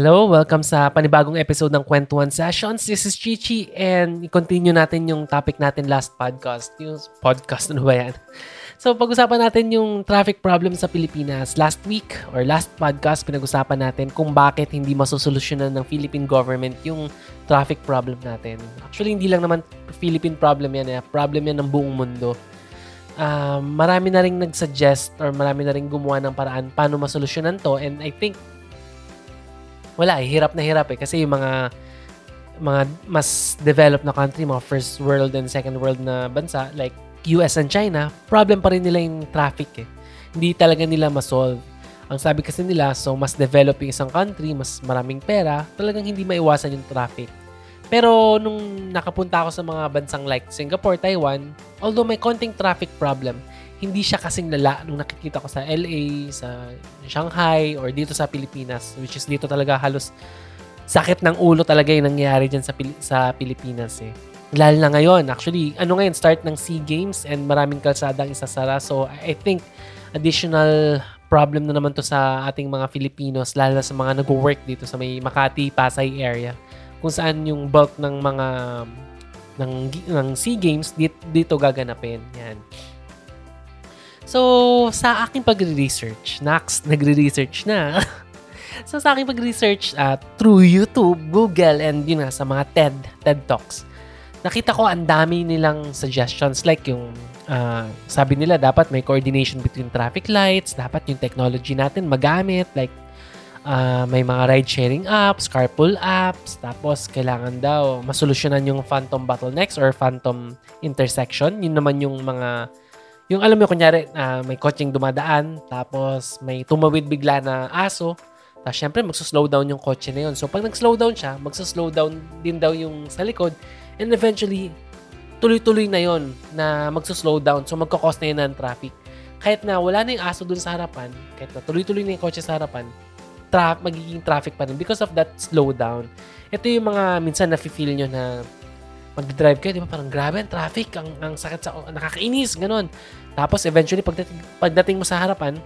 Hello, welcome sa panibagong episode ng Kwentuhan Sessions. This is Chichi and i-continue natin yung topic natin last podcast. Yung podcast, ano ba yan? So, pag-usapan natin yung traffic problem sa Pilipinas. Last week or last podcast, pinag-usapan natin kung bakit hindi masosolusyonan ng Philippine government yung traffic problem natin. Actually, hindi lang naman Philippine problem yan. Eh. Problem yan ng buong mundo. Uh, marami na rin nag-suggest or marami na rin gumawa ng paraan paano masolusyonan to and I think wala eh, hirap na hirap eh. Kasi yung mga mga mas developed na country, mga first world and second world na bansa, like US and China, problem pa rin nila yung traffic eh. Hindi talaga nila masolve. Ang sabi kasi nila, so mas develop yung isang country, mas maraming pera, talagang hindi maiwasan yung traffic. Pero nung nakapunta ako sa mga bansang like Singapore, Taiwan, although may konting traffic problem, hindi siya kasing lala nung nakikita ko sa LA, sa Shanghai, or dito sa Pilipinas, which is dito talaga halos sakit ng ulo talaga yung nangyayari dyan sa, Pil- sa Pilipinas eh. Lalo na ngayon, actually, ano ngayon, start ng SEA Games and maraming kalsada ang isasara. So, I think additional problem na naman to sa ating mga Filipinos, lalo sa mga nag-work dito sa may Makati, Pasay area, kung saan yung bulk ng mga ng, ng SEA Games dito, dito gaganapin. Yan. So, sa aking pagre-research, Nax, nagre-research na. so, sa aking pag-research uh, through YouTube, Google, and yun nga, sa mga TED, TED Talks, nakita ko ang dami nilang suggestions like yung uh, sabi nila dapat may coordination between traffic lights, dapat yung technology natin magamit like uh, may mga ride-sharing apps, carpool apps, tapos kailangan daw masolusyonan yung phantom bottlenecks or phantom intersection. Yun naman yung mga yung alam mo, kunyari, uh, may coaching dumadaan, tapos may tumawid bigla na aso, tapos syempre, magsuslow down yung kotse na yun. So, pag nag-slow down siya, magsuslow down din daw yung sa likod, and eventually, tuloy-tuloy na yon na magsuslow down. So, magkakos na yun ng traffic. Kahit na wala na yung aso dun sa harapan, kahit na tuloy-tuloy na yung kotse sa harapan, tra- magiging traffic pa rin because of that slowdown. Ito yung mga minsan na-feel nyo na mag-drive kayo, di ba? Parang grabe ang traffic, ang, ang sakit sa, nakakainis, ganun. Tapos eventually, pagdating, pagdating mo sa harapan,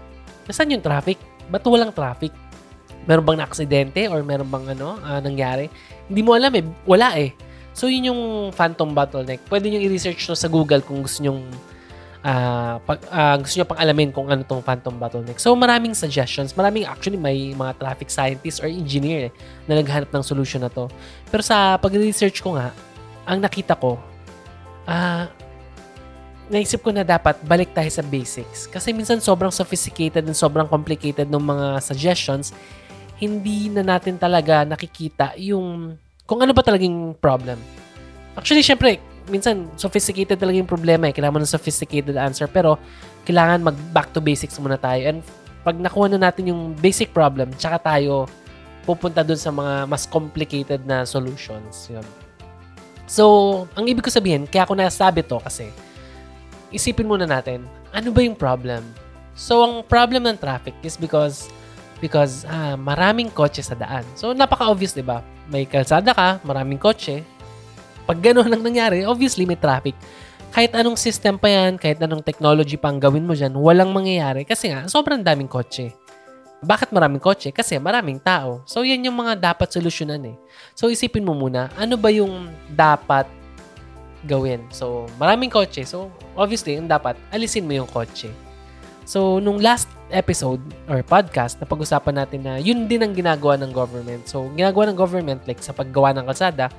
nasan yung traffic? Ba't walang traffic? Meron bang na-aksidente or meron bang ano, uh, nangyari? Hindi mo alam eh. Wala eh. So, yun yung phantom bottleneck. Pwede nyo i-research to sa Google kung gusto nyo uh, pag, uh, gusto nyo pang alamin kung ano tong phantom bottleneck. So, maraming suggestions. Maraming actually may mga traffic scientists or engineer eh, na naghanap ng solution na to. Pero sa pag-research ko nga, ang nakita ko, ah, uh, naisip ko na dapat balik tayo sa basics. Kasi minsan sobrang sophisticated and sobrang complicated ng mga suggestions, hindi na natin talaga nakikita yung kung ano ba talagang problem. Actually, syempre, minsan sophisticated talaga yung problema eh. Kailangan mo ng sophisticated answer. Pero, kailangan mag back to basics muna tayo. And pag nakuha na natin yung basic problem, tsaka tayo pupunta dun sa mga mas complicated na solutions. Yun. So, ang ibig ko sabihin, kaya ako nasabi to kasi, isipin muna natin, ano ba yung problem? So, ang problem ng traffic is because because ah, maraming kotse sa daan. So, napaka-obvious, di ba? May kalsada ka, maraming kotse. Pag gano'n ang nangyari, obviously may traffic. Kahit anong system pa yan, kahit anong technology pa ang gawin mo dyan, walang mangyayari kasi nga, sobrang daming kotse. Bakit maraming kotse? Kasi maraming tao. So, yan yung mga dapat solusyonan eh. So, isipin mo muna, ano ba yung dapat gawin? So, maraming kotse. So, obviously, yung dapat, alisin mo yung kotse. So, nung last episode or podcast, na pag-usapan natin na yun din ang ginagawa ng government. So, ginagawa ng government, like sa paggawa ng kalsada,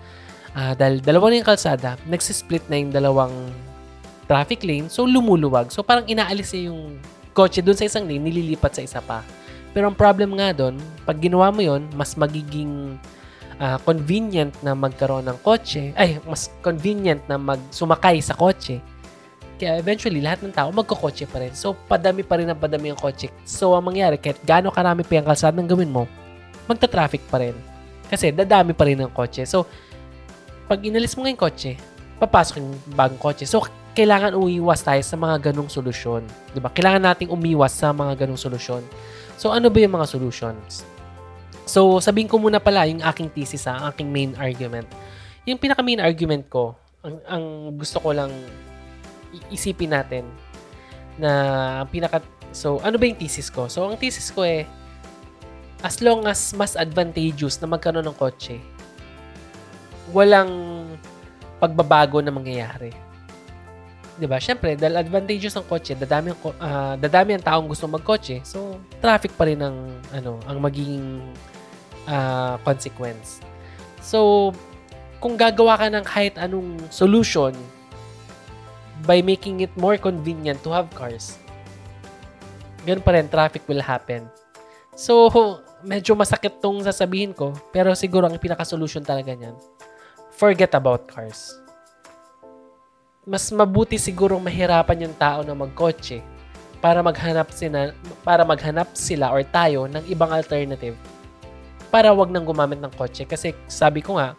uh, dahil dalawa na yung kalsada, nagsisplit na yung dalawang traffic lane, so lumuluwag. So, parang inaalis yung kotse dun sa isang lane, nililipat sa isa pa. Pero ang problem nga doon, pag ginawa mo yon mas magiging uh, convenient na magkaroon ng kotse, ay, mas convenient na magsumakay sa kotse. Kaya eventually, lahat ng tao magkokotse pa rin. So, padami pa rin ang padami ang kotse. So, ang mangyari, kahit gaano karami pa yung kalsada ng gawin mo, magta-traffic pa rin. Kasi dadami pa rin ang kotse. So, pag inalis mo ngayong kotse, papasok yung bagong kotse. So, kailangan umiwas tayo sa mga ganong solusyon. ba? Kailangan nating umiwas sa mga ganong solusyon. So, ano ba yung mga solutions? So, sabihin ko muna pala yung aking thesis, ha, ang aking main argument. Yung pinaka-main argument ko, ang, ang gusto ko lang isipin natin na ang pinaka... So, ano ba yung thesis ko? So, ang thesis ko eh, as long as mas advantageous na magkaroon ng kotse, walang pagbabago na mangyayari. 'Di ba? Syempre, dahil advantageous ng kotse, dadami ang uh, dadami ang taong gusto magkotse. So, traffic pa rin ang ano, ang magiging uh, consequence. So, kung gagawa ka ng kahit anong solution by making it more convenient to have cars, ganun pa rin, traffic will happen. So, medyo masakit tong sasabihin ko, pero siguro ang pinaka-solution talaga niyan, forget about cars mas mabuti sigurong mahirapan yung tao na magkotse para maghanap sila para maghanap sila or tayo ng ibang alternative para wag nang gumamit ng kotse. Kasi sabi ko nga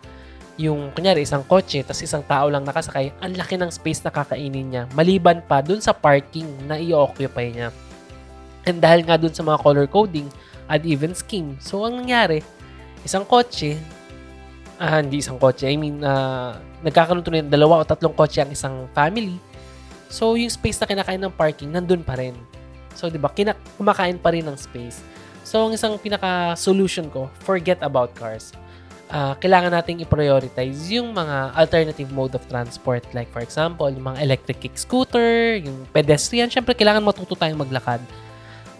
yung kunyari isang kotse tapos isang tao lang nakasakay ang laki ng space na kakainin niya. Maliban pa dun sa parking na i-occupy niya. And dahil nga dun sa mga color coding at even scheme so ang nangyari isang kotse ah, hindi isang kotse I mean uh, nagkakaroon tuloy ng dalawa o tatlong kotse ang isang family, so yung space na kinakain ng parking, nandun pa rin. So, di ba, kina- kumakain pa rin ng space. So, ang isang pinaka-solution ko, forget about cars. Uh, kailangan nating i-prioritize yung mga alternative mode of transport. Like, for example, yung mga electric kick scooter, yung pedestrian. Siyempre, kailangan matuto tayong maglakad.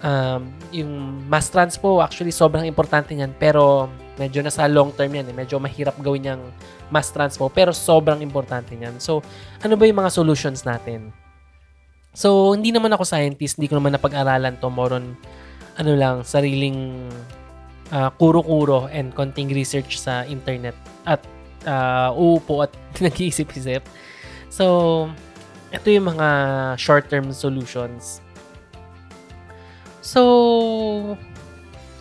Um, yung mass transpo, actually, sobrang importante niyan. Pero, medyo nasa long term yan. Eh. Medyo mahirap gawin yung mass transpo. Pero sobrang importante niyan. So, ano ba yung mga solutions natin? So, hindi naman ako scientist. Hindi ko naman napag-aralan to. More ano lang, sariling uh, kuro-kuro and konting research sa internet. At uh, uupo at nag-iisip-isip. So, ito yung mga short-term solutions. So,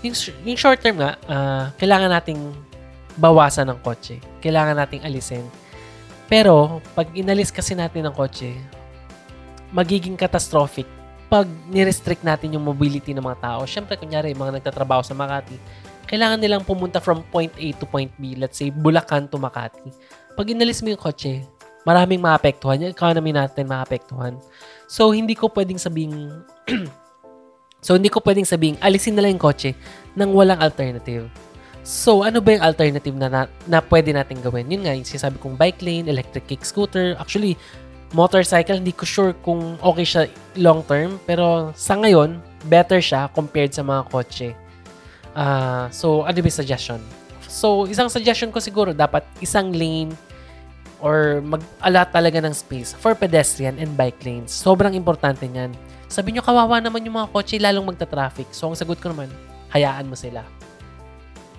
yung, yung short term nga, uh, kailangan nating bawasan ng kotse. Kailangan nating alisin. Pero, pag inalis kasi natin ng kotse, magiging catastrophic pag ni-restrict natin yung mobility ng mga tao. Siyempre, kunyari, mga nagtatrabaho sa Makati, kailangan nilang pumunta from point A to point B, let's say, Bulacan to Makati. Pag inalis mo yung kotse, maraming maapektuhan. Yung economy natin maapektuhan. So, hindi ko pwedeng sabing So, hindi ko pwedeng sabihin, alisin na lang yung kotse nang walang alternative. So, ano ba yung alternative na, na, na pwede natin gawin? Yun nga, yung sinasabi kong bike lane, electric kick scooter. Actually, motorcycle, hindi ko sure kung okay siya long term. Pero sa ngayon, better siya compared sa mga kotse. Uh, so, ano ba yung suggestion? So, isang suggestion ko siguro, dapat isang lane or mag-alat talaga ng space for pedestrian and bike lanes. Sobrang importante niyan. Sabi nyo, kawawa naman yung mga kotse, lalong magta-traffic. So, ang sagot ko naman, hayaan mo sila.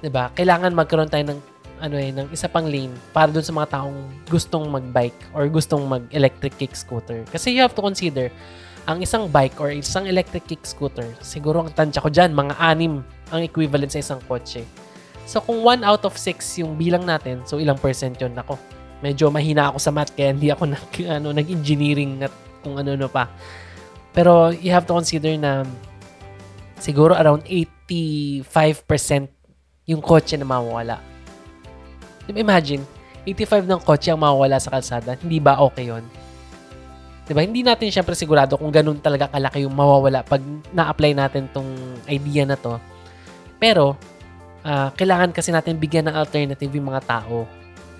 ba? Kailangan magkaroon tayo ng ano eh, ng isa pang lane para dun sa mga taong gustong mag-bike or gustong mag-electric kick scooter. Kasi you have to consider, ang isang bike or isang electric kick scooter, siguro ang tansya ko dyan, mga anim ang equivalent sa isang kotse. So, kung 1 out of 6 yung bilang natin, so ilang percent yun? Ako, medyo mahina ako sa math kaya hindi ako nag, ano, nag-engineering at kung ano-ano pa. Pero you have to consider na siguro around 85% yung kotse na mawawala. Imagine, 85 ng kotse ang mawawala sa kalsada. Hindi ba okay yon? Diba? Hindi natin syempre sigurado kung ganun talaga kalaki yung mawawala pag na-apply natin tong idea na to. Pero, uh, kailangan kasi natin bigyan ng alternative yung mga tao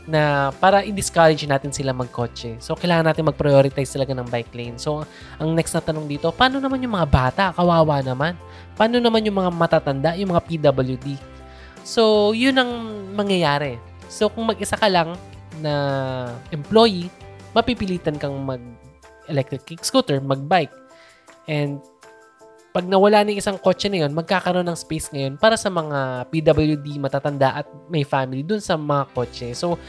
na para i-discourage natin sila magkotse. So, kailangan natin mag-prioritize talaga ng bike lane. So, ang next na tanong dito, paano naman yung mga bata? Kawawa naman. Paano naman yung mga matatanda, yung mga PWD? So, yun ang mangyayari. So, kung mag-isa ka lang na employee, mapipilitan kang mag-electric kick scooter, mag-bike. And pag nawala ng isang kotse na yun, magkakaroon ng space ngayon para sa mga PWD, matatanda at may family dun sa mga kotse. So,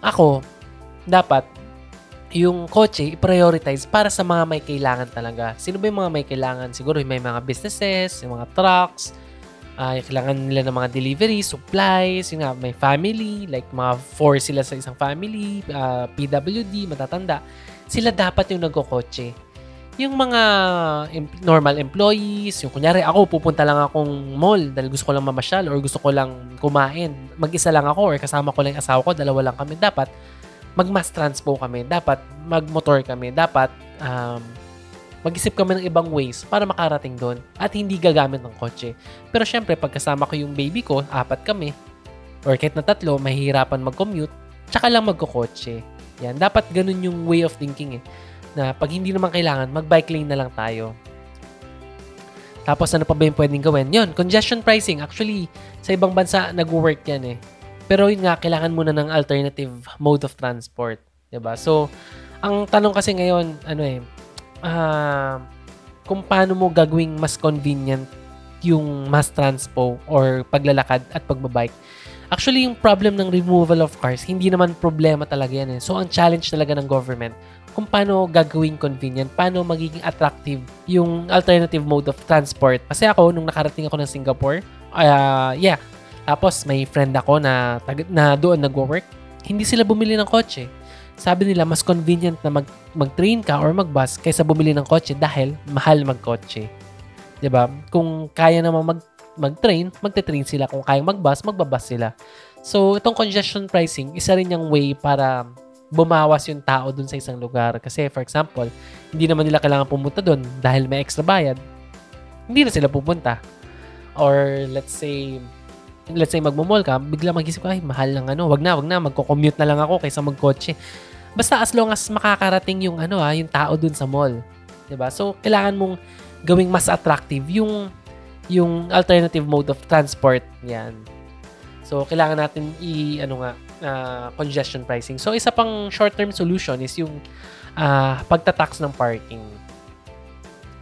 ako, dapat yung kotse i-prioritize para sa mga may kailangan talaga. Sino ba yung mga may kailangan? Siguro may mga businesses, yung mga trucks, uh, kailangan nila ng mga delivery, supplies, yung nga, may family, like mga four sila sa isang family, uh, ah, PWD, matatanda. Sila dapat yung nagkokotse yung mga normal employees, yung kunyari ako, pupunta lang akong mall dahil gusto ko lang mamasyal or gusto ko lang kumain. Mag-isa lang ako or kasama ko lang yung asawa ko, dalawa lang kami. Dapat mag-mass transpo kami. Dapat mag-motor kami. Dapat um, mag-isip kami ng ibang ways para makarating doon at hindi gagamit ng kotse. Pero syempre, pagkasama ko yung baby ko, apat kami, or kahit na tatlo, mahihirapan mag-commute, tsaka lang magkokotse. Yan, dapat ganun yung way of thinking eh. Na pag hindi naman kailangan, mag-bike lane na lang tayo. Tapos ano pa ba yung pwedeng gawin? Yun, congestion pricing. Actually, sa ibang bansa, nag-work yan eh. Pero yun nga, kailangan muna ng alternative mode of transport. ba So, ang tanong kasi ngayon, ano eh, uh, kung paano mo gagawing mas convenient yung mass transpo or paglalakad at pagbabike. Actually, yung problem ng removal of cars, hindi naman problema talaga yan eh. So, ang challenge talaga ng government, kung paano gagawing convenient, paano magiging attractive yung alternative mode of transport. Kasi ako, nung nakarating ako ng Singapore, uh, yeah, tapos may friend ako na, na doon nagwo-work, hindi sila bumili ng kotse sabi nila mas convenient na mag, mag-train ka or mag-bus kaysa bumili ng kotse dahil mahal mag-kotse. ba? Kung kaya naman mag mag-train, magte-train sila. Kung kaya mag-bus, magbabas sila. So, itong congestion pricing, isa rin yung way para bumawas yung tao dun sa isang lugar. Kasi, for example, hindi naman nila kailangan pumunta dun dahil may extra bayad. Hindi na sila pupunta. Or, let's say, let's say magmo-mall ka, bigla mag-isip ka, ay, mahal lang ano, wag na, wag na, magko-commute na lang ako kaysa magkotse. Basta as long as makakarating yung ano ha, ah, yung tao dun sa mall. 'Di ba? So kailangan mong gawing mas attractive yung yung alternative mode of transport. Yan. So kailangan natin i ano nga uh, congestion pricing. So isa pang short-term solution is yung uh, pagtatax ng parking.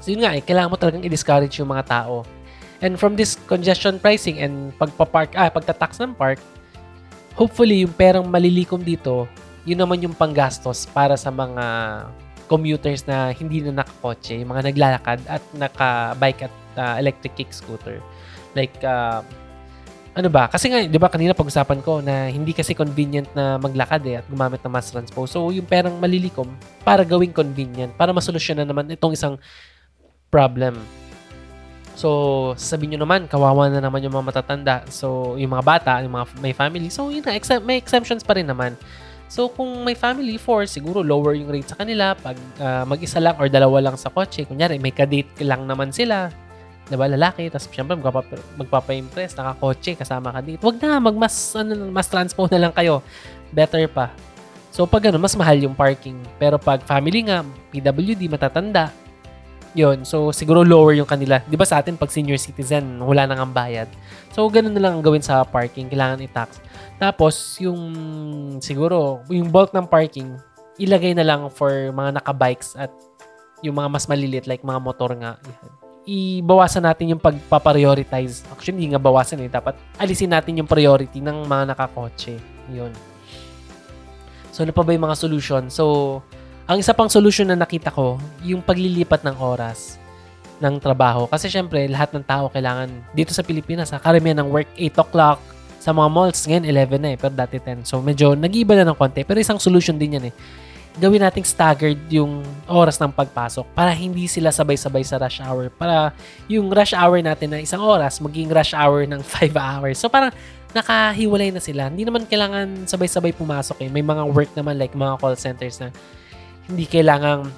So yun nga eh, kailangan mo talagang i-discourage yung mga tao And from this congestion pricing and pagpa-park, ah, pagtatax ng park, hopefully yung perang malilikom dito, yun naman yung panggastos para sa mga commuters na hindi na nakakotse, yung mga naglalakad at naka-bike at uh, electric kick scooter. Like, uh, ano ba? Kasi nga, di ba kanina pag-usapan ko na hindi kasi convenient na maglakad eh at gumamit ng mass transport. So, yung perang malilikom para gawing convenient, para masolusyonan naman itong isang problem. So, sabihin nyo naman, kawawa na naman yung mga matatanda. So, yung mga bata, yung mga may family. So, yun na, ex- may exemptions pa rin naman. So, kung may family, four, siguro lower yung rate sa kanila. Pag uh, mag-isa lang or dalawa lang sa kotse, kunyari, may kadate lang naman sila. Diba, lalaki. Tapos, syempre, magpapa, magpapa-impress, nakakotse, kasama ka dito. Wag na, magmas, ano, mas transpo na lang kayo. Better pa. So, pag ano, mas mahal yung parking. Pero pag family nga, PWD, matatanda, yun. So, siguro lower yung kanila. Di ba sa atin, pag senior citizen, wala nang ang bayad. So, ganun na lang ang gawin sa parking. Kailangan i-tax. Tapos, yung siguro, yung bulk ng parking, ilagay na lang for mga naka-bikes at yung mga mas malilit like mga motor nga. Yan. Ibawasan natin yung pagpa-prioritize. Actually, hindi nga bawasan eh. Dapat alisin natin yung priority ng mga nakakotse. Yun. So, ano pa ba yung mga solution? So, ang isa pang solution na nakita ko, yung paglilipat ng oras ng trabaho. Kasi syempre, lahat ng tao kailangan, dito sa Pilipinas, sa karamihan ng work, 8 o'clock, sa mga malls, ngayon 11 na eh, pero dati 10. So medyo nag-iiba na ng konti. Pero isang solution din yan eh. Gawin nating staggered yung oras ng pagpasok para hindi sila sabay-sabay sa rush hour. Para yung rush hour natin na isang oras, maging rush hour ng 5 hours. So parang nakahiwalay na sila. Hindi naman kailangan sabay-sabay pumasok eh. May mga work naman like mga call centers na hindi kailangang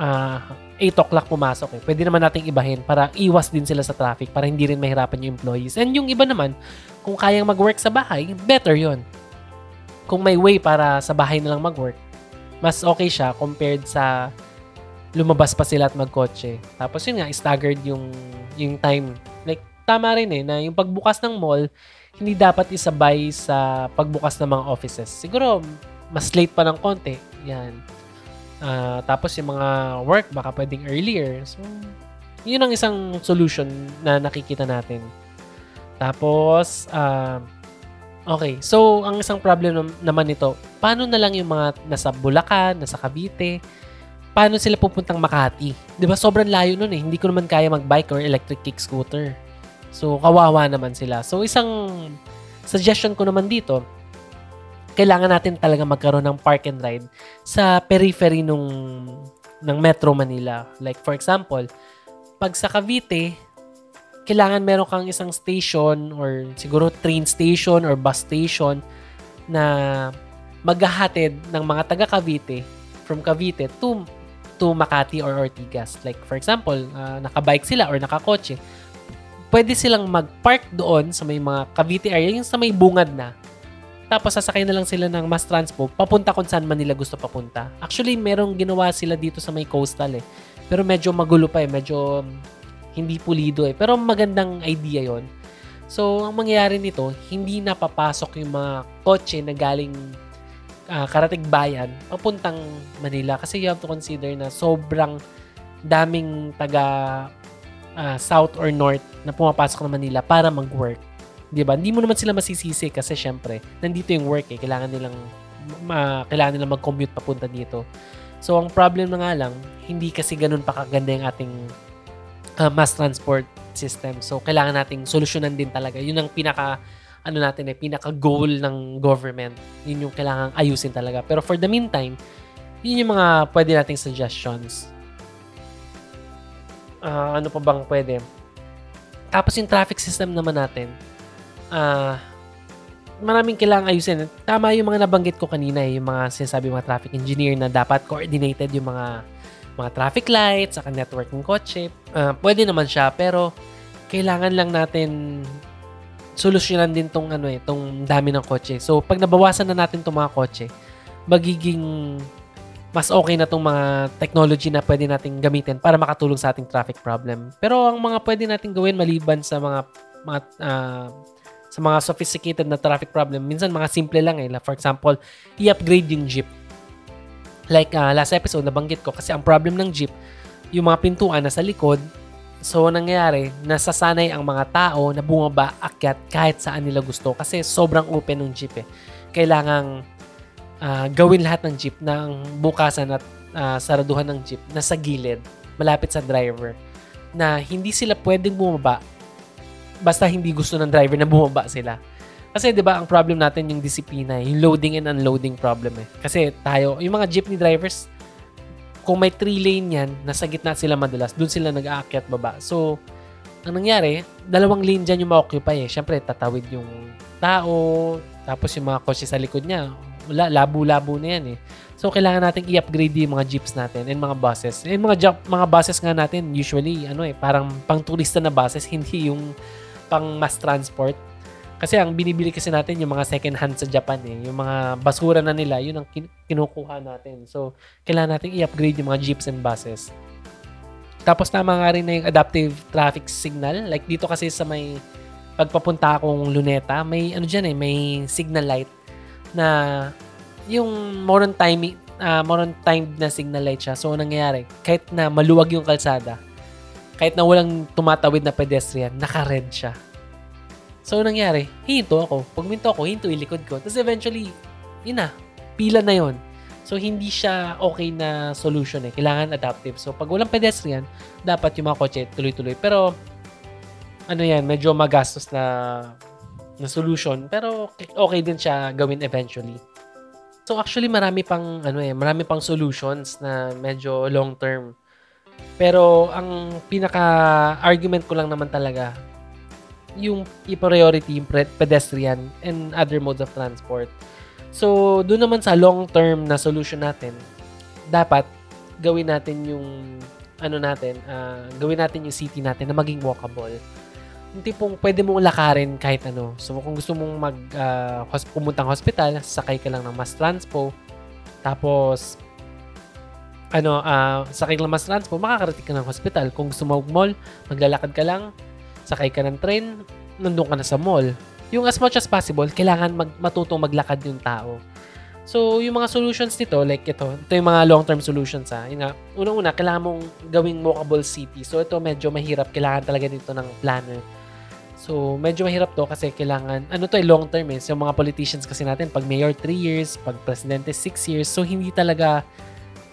uh, ah, 8 o'clock pumasok eh. Pwede naman nating ibahin para iwas din sila sa traffic para hindi rin mahirapan yung employees. And yung iba naman, kung kayang mag-work sa bahay, better yon Kung may way para sa bahay na lang mag-work, mas okay siya compared sa lumabas pa sila at magkotse. Tapos yun nga, staggered yung, yung time. Like, tama rin eh, na yung pagbukas ng mall, hindi dapat isabay sa pagbukas ng mga offices. Siguro, mas late pa ng konti. Yan Uh, tapos yung mga work, baka pwedeng earlier. So, yun ang isang solution na nakikita natin. Tapos, uh, okay. So, ang isang problem naman nito, paano na lang yung mga nasa Bulacan, nasa Cavite, paano sila pupuntang Makati? Di ba sobrang layo nun eh. Hindi ko naman kaya mag-bike or electric kick scooter. So, kawawa naman sila. So, isang suggestion ko naman dito, kailangan natin talaga magkaroon ng park and ride sa periphery nung ng Metro Manila. Like for example, pag sa Cavite, kailangan meron kang isang station or siguro train station or bus station na maghahatid ng mga taga Cavite from Cavite to to Makati or Ortigas. Like, for example, uh, nakabike sila or nakakotse, pwede silang mag-park doon sa may mga Cavite area, yung sa may bungad na. Tapos sasakay na lang sila ng mass transpo papunta kung saan man nila gusto papunta. Actually, merong ginawa sila dito sa may coastal eh. Pero medyo magulo pa eh. Medyo hindi pulido eh. Pero magandang idea yon So, ang mangyayari nito, hindi napapasok yung mga kotse na galing uh, Karatig Bayan papuntang Manila. Kasi you have to consider na sobrang daming taga uh, south or north na pumapasok ng Manila para mag-work. 'Di ba? Hindi mo naman sila masisisi kasi syempre, nandito yung work eh. Kailangan nilang ma, kailangan nilang mag-commute papunta dito. So, ang problem na nga lang, hindi kasi ganun pa kaganda yung ating uh, mass transport system. So, kailangan nating solusyonan din talaga. Yun ang pinaka, ano natin eh, pinaka-goal ng government. Yun yung kailangan ayusin talaga. Pero for the meantime, yun yung mga pwede nating suggestions. Uh, ano pa bang pwede? Tapos yung traffic system naman natin, uh, maraming kailangan ayusin. Tama yung mga nabanggit ko kanina, eh, yung mga sinasabi mga traffic engineer na dapat coordinated yung mga mga traffic lights, saka networking kotse. Uh, pwede naman siya, pero kailangan lang natin solusyonan din tong ano eh, tong dami ng kotse. So, pag nabawasan na natin tong mga kotse, magiging mas okay na tong mga technology na pwede nating gamitin para makatulong sa ating traffic problem. Pero ang mga pwede nating gawin maliban sa mga, mga uh, sa mga sophisticated na traffic problem, minsan mga simple lang eh. For example, i-upgrade yung jeep. Like uh, last episode, nabanggit ko kasi ang problem ng jeep, yung mga pintuan nasa likod, so nangyayari, nasasanay ang mga tao na bumaba, akyat kahit saan nila gusto kasi sobrang open ng jeep eh. Kailangang uh, gawin lahat ng jeep ng bukasan at uh, saraduhan ng jeep na sa gilid, malapit sa driver, na hindi sila pwedeng bumaba basta hindi gusto ng driver na bumaba sila. Kasi 'di ba ang problem natin yung disiplina, yung loading and unloading problem eh. Kasi tayo, yung mga jeepney drivers kung may 3 lane yan, nasa gitna sila madalas, doon sila nag-aakyat baba. So, ang nangyari, dalawang lane dyan yung ma-occupy eh. Siyempre, tatawid yung tao, tapos yung mga kotse sa likod niya, wala, labo-labo na yan eh. So, kailangan natin i-upgrade yung mga jeeps natin and mga buses. And mga, job, mga buses nga natin, usually, ano eh, parang pang turista na buses, hindi yung pang mass transport. Kasi ang binibili kasi natin yung mga second hand sa Japan eh. Yung mga basura na nila, yun ang kin- kinukuha natin. So, kailangan natin i-upgrade yung mga jeeps and buses. Tapos tama nga rin na yung adaptive traffic signal. Like dito kasi sa may pagpapunta akong Luneta, may ano dyan eh, may signal light na yung more on time, uh, more on time na signal light siya. So, nangyayari, kahit na maluwag yung kalsada, kahit na walang tumatawid na pedestrian, naka-red siya. So, nangyari, hinto ako. Pag minto ako, hinto ilikod ko. Tapos eventually, yun na, pila na yon So, hindi siya okay na solution eh. Kailangan adaptive. So, pag walang pedestrian, dapat yung mga kotse tuloy-tuloy. Pero, ano yan, medyo magastos na, na solution. Pero, okay din siya gawin eventually. So, actually, marami pang, ano eh, marami pang solutions na medyo long term. Pero, ang pinaka-argument ko lang naman talaga, yung i-priority yung pedestrian and other modes of transport. So, doon naman sa long-term na solution natin, dapat gawin natin yung ano natin, uh, gawin natin yung city natin na maging walkable. Yung tipong pwede mong lakarin kahit ano. So, kung gusto mong mag uh, hos- pumuntang hospital, sakay ka lang ng mass transpo. Tapos, ano, uh, sakay lang mass transpo, makakarating ka ng hospital. Kung gusto mo mag-mall, maglalakad ka lang, sakay ka ng train, nandun ka na sa mall. Yung as much as possible, kailangan mag, matutong maglakad yung tao. So, yung mga solutions nito, like ito, ito yung mga long-term solutions ha. Yung nga, unang-una, kailangan mong gawing walkable city. So, ito medyo mahirap. Kailangan talaga dito ng planner. So, medyo mahirap to kasi kailangan, ano to, eh, long term eh. So, mga politicians kasi natin, pag mayor 3 years, pag presidente 6 years, so hindi talaga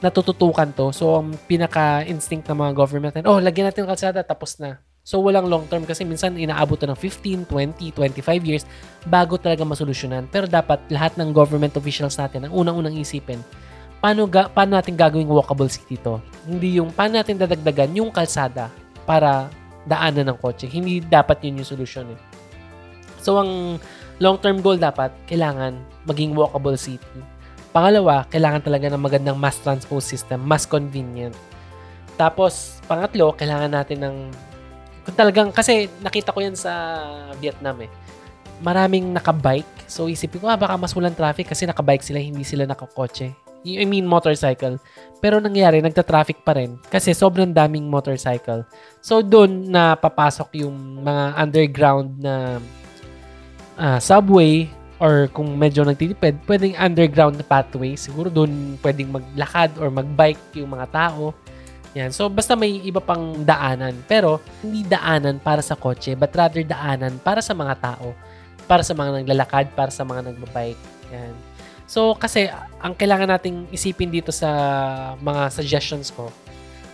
natututukan to. So, ang pinaka-instinct ng mga government, oh, lagyan natin ng kalsada, tapos na. So, walang long term kasi minsan inaabot na ng 15, 20, 25 years bago talaga masolusyonan. Pero dapat lahat ng government officials natin ang unang-unang isipin, paano, ga, paano natin gagawing walkable city to? Hindi yung paano natin dadagdagan yung kalsada para daanan ng kotse. Hindi dapat yun yung solusyon eh. So, ang long-term goal dapat, kailangan maging walkable city. Pangalawa, kailangan talaga ng magandang mass transpose system, mas convenient. Tapos, pangatlo, kailangan natin ng talagang, kasi nakita ko yan sa Vietnam eh. Maraming nakabike. So, isipin ko, ah, baka mas walang traffic kasi nakabike sila, hindi sila nakakotse. I mean, motorcycle. Pero nangyari, nagta-traffic pa rin kasi sobrang daming motorcycle. So, doon na papasok yung mga underground na uh, subway or kung medyo nagtitipid, pwedeng underground na pathway. Siguro doon pwedeng maglakad or magbike yung mga tao yan. So, basta may iba pang daanan. Pero, hindi daanan para sa kotse, but rather daanan para sa mga tao. Para sa mga naglalakad, para sa mga nagbabike. Yan. So, kasi, ang kailangan nating isipin dito sa mga suggestions ko,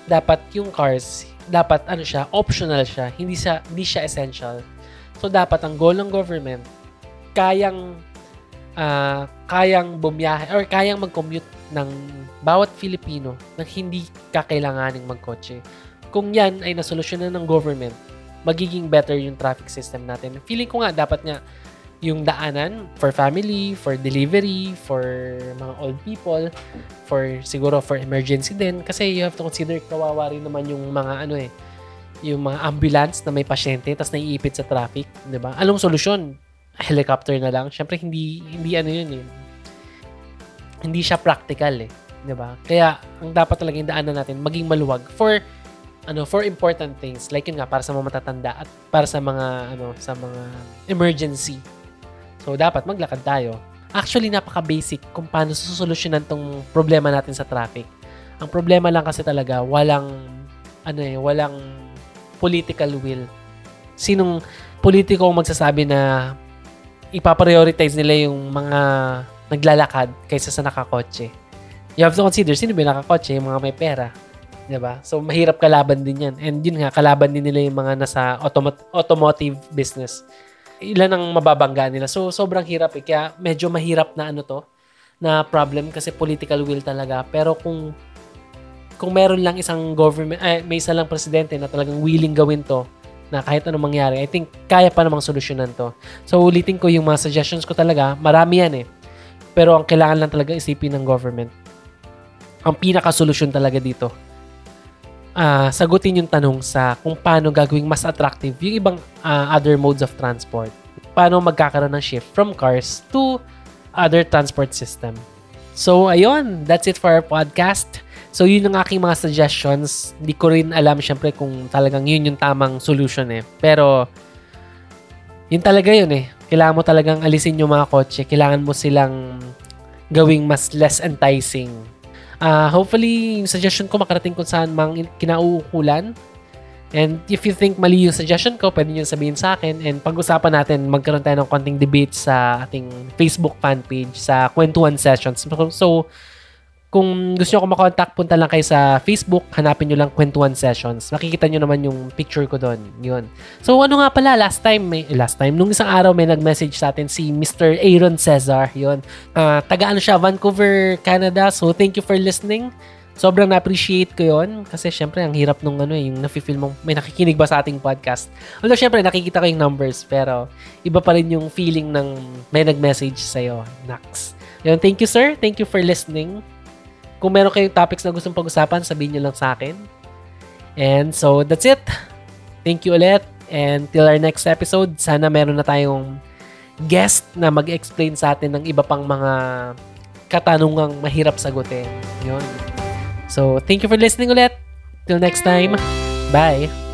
dapat yung cars, dapat ano siya, optional siya, hindi siya, hindi siya essential. So, dapat ang goal ng government, kayang uh, kayang bumiyahe or kayang mag-commute ng bawat Filipino na hindi kakailanganing magkotse. Kung yan ay nasolusyonan ng government, magiging better yung traffic system natin. Feeling ko nga dapat nga yung daanan for family, for delivery, for mga old people, for siguro for emergency din kasi you have to consider kawawa rin naman yung mga ano eh, yung mga ambulance na may pasyente tapos naiipit sa traffic, 'di ba? Anong solusyon? Helicopter na lang. Syempre hindi hindi ano yun eh hindi siya practical eh. 'di ba? Kaya ang dapat talaga yung daanan natin maging maluwag for ano for important things like yun nga para sa mga matatanda at para sa mga ano sa mga emergency. So dapat maglakad tayo. Actually napaka-basic kung paano susolusyonan tong problema natin sa traffic. Ang problema lang kasi talaga walang ano eh, walang political will. Sinong politiko ang magsasabi na ipaprioritize nila yung mga naglalakad kaysa sa nakakotse. You have to consider, sino ba nakakotse? Yung mga may pera. ba diba? So, mahirap kalaban din yan. And yun nga, kalaban din nila yung mga nasa autom- automotive business. Ilan ang mababangga nila. So, sobrang hirap eh. Kaya medyo mahirap na ano to, na problem kasi political will talaga. Pero kung kung meron lang isang government, eh, may isa lang presidente na talagang willing gawin to, na kahit anong mangyari, I think kaya pa namang solusyonan to. So, ulitin ko yung mga suggestions ko talaga. Marami yan eh. Pero ang kailangan lang talaga isipin ng government, ang pinaka-solusyon talaga dito, uh, sagutin yung tanong sa kung paano gagawing mas attractive yung ibang uh, other modes of transport. Paano magkakaroon ng shift from cars to other transport system. So, ayun. That's it for our podcast. So, yun ang aking mga suggestions. Hindi ko rin alam, syempre, kung talagang yun yung tamang solution eh. Pero, yun talaga yun eh kailangan mo talagang alisin yung mga kotse. Kailangan mo silang gawing mas less enticing. Uh, hopefully, yung suggestion ko makarating kung saan mang kinauukulan. And if you think mali yung suggestion ko, pwede nyo sabihin sa akin. And pag-usapan natin, magkaroon tayo ng konting debate sa ating Facebook fan page sa Kwentuhan Sessions. So, kung gusto nyo ko makontak, punta lang kayo sa Facebook, hanapin nyo lang Kwentuhan Sessions. Makikita nyo naman yung picture ko doon. Yun. So ano nga pala, last time, may, last time, nung isang araw may nag-message sa atin si Mr. Aaron Cesar. Yun. Uh, taga ano siya, Vancouver, Canada. So thank you for listening. Sobrang na-appreciate ko yon kasi syempre ang hirap nung ano eh, yung nafe-feel mong may nakikinig ba sa ating podcast. Although syempre nakikita ko yung numbers pero iba pa rin yung feeling ng may nag-message sa'yo. Nax. Yun, thank you sir. Thank you for listening. Kung meron kayong topics na gustong pag-usapan, sabihin nyo lang sa akin. And so, that's it. Thank you ulit. And till our next episode, sana meron na tayong guest na mag-explain sa atin ng iba pang mga katanungang mahirap sagutin. Yun. So, thank you for listening ulit. Till next time, bye!